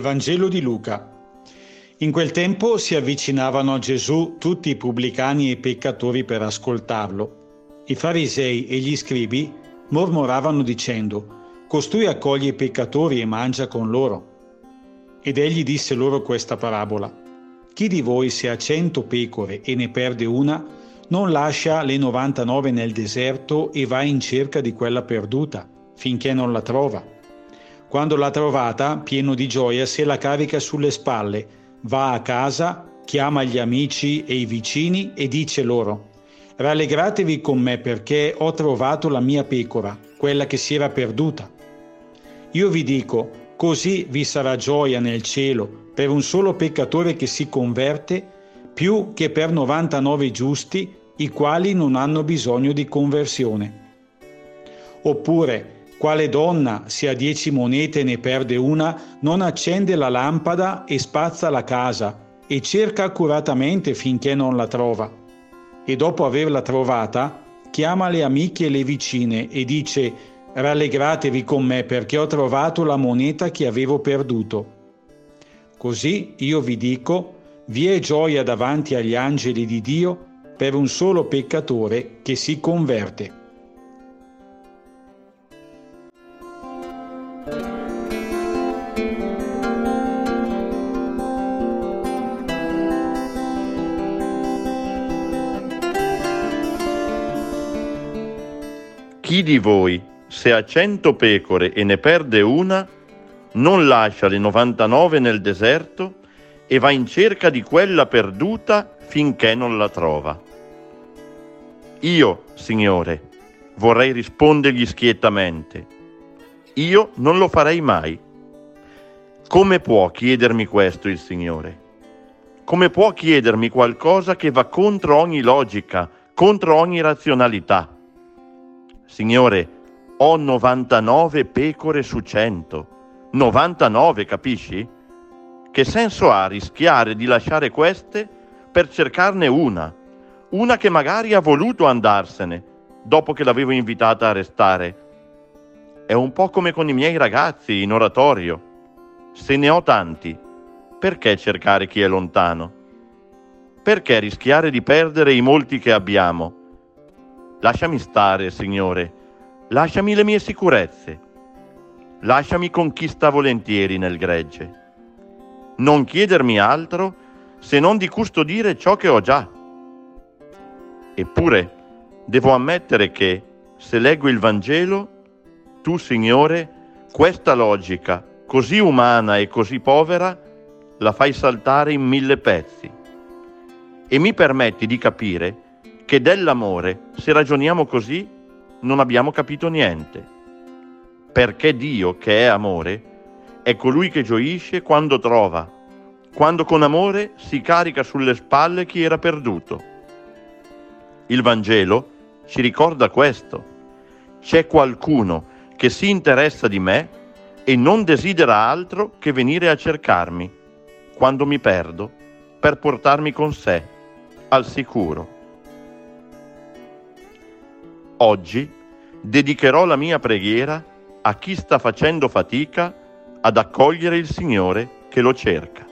Vangelo di Luca. In quel tempo si avvicinavano a Gesù tutti i pubblicani e i peccatori per ascoltarlo. I farisei e gli scribi mormoravano dicendo, Costui accoglie i peccatori e mangia con loro. Ed egli disse loro questa parabola. Chi di voi se ha cento pecore e ne perde una, non lascia le 99 nel deserto e va in cerca di quella perduta, finché non la trova. Quando l'ha trovata, pieno di gioia, se la carica sulle spalle, va a casa, chiama gli amici e i vicini e dice loro, Rallegratevi con me perché ho trovato la mia pecora, quella che si era perduta. Io vi dico, così vi sarà gioia nel cielo per un solo peccatore che si converte, più che per 99 giusti, i quali non hanno bisogno di conversione. Oppure, quale donna, se ha dieci monete e ne perde una, non accende la lampada e spazza la casa e cerca accuratamente finché non la trova. E dopo averla trovata, chiama le amiche e le vicine e dice Rallegratevi con me perché ho trovato la moneta che avevo perduto. Così io vi dico, vi è gioia davanti agli angeli di Dio per un solo peccatore che si converte. Chi di voi, se ha cento pecore e ne perde una, non lascia le 99 nel deserto e va in cerca di quella perduta finché non la trova? Io, Signore, vorrei rispondergli schiettamente. Io non lo farei mai. Come può chiedermi questo il Signore? Come può chiedermi qualcosa che va contro ogni logica, contro ogni razionalità? Signore, ho 99 pecore su 100. 99, capisci? Che senso ha rischiare di lasciare queste per cercarne una? Una che magari ha voluto andarsene dopo che l'avevo invitata a restare. È un po' come con i miei ragazzi in oratorio. Se ne ho tanti, perché cercare chi è lontano? Perché rischiare di perdere i molti che abbiamo? Lasciami stare, Signore, lasciami le mie sicurezze, lasciami con chi sta volentieri nel gregge. Non chiedermi altro se non di custodire ciò che ho già. Eppure devo ammettere che, se leggo il Vangelo, tu, Signore, questa logica così umana e così povera la fai saltare in mille pezzi e mi permetti di capire che dell'amore, se ragioniamo così, non abbiamo capito niente. Perché Dio, che è amore, è colui che gioisce quando trova, quando con amore si carica sulle spalle chi era perduto. Il Vangelo ci ricorda questo. C'è qualcuno che si interessa di me e non desidera altro che venire a cercarmi, quando mi perdo, per portarmi con sé, al sicuro. Oggi dedicherò la mia preghiera a chi sta facendo fatica ad accogliere il Signore che lo cerca.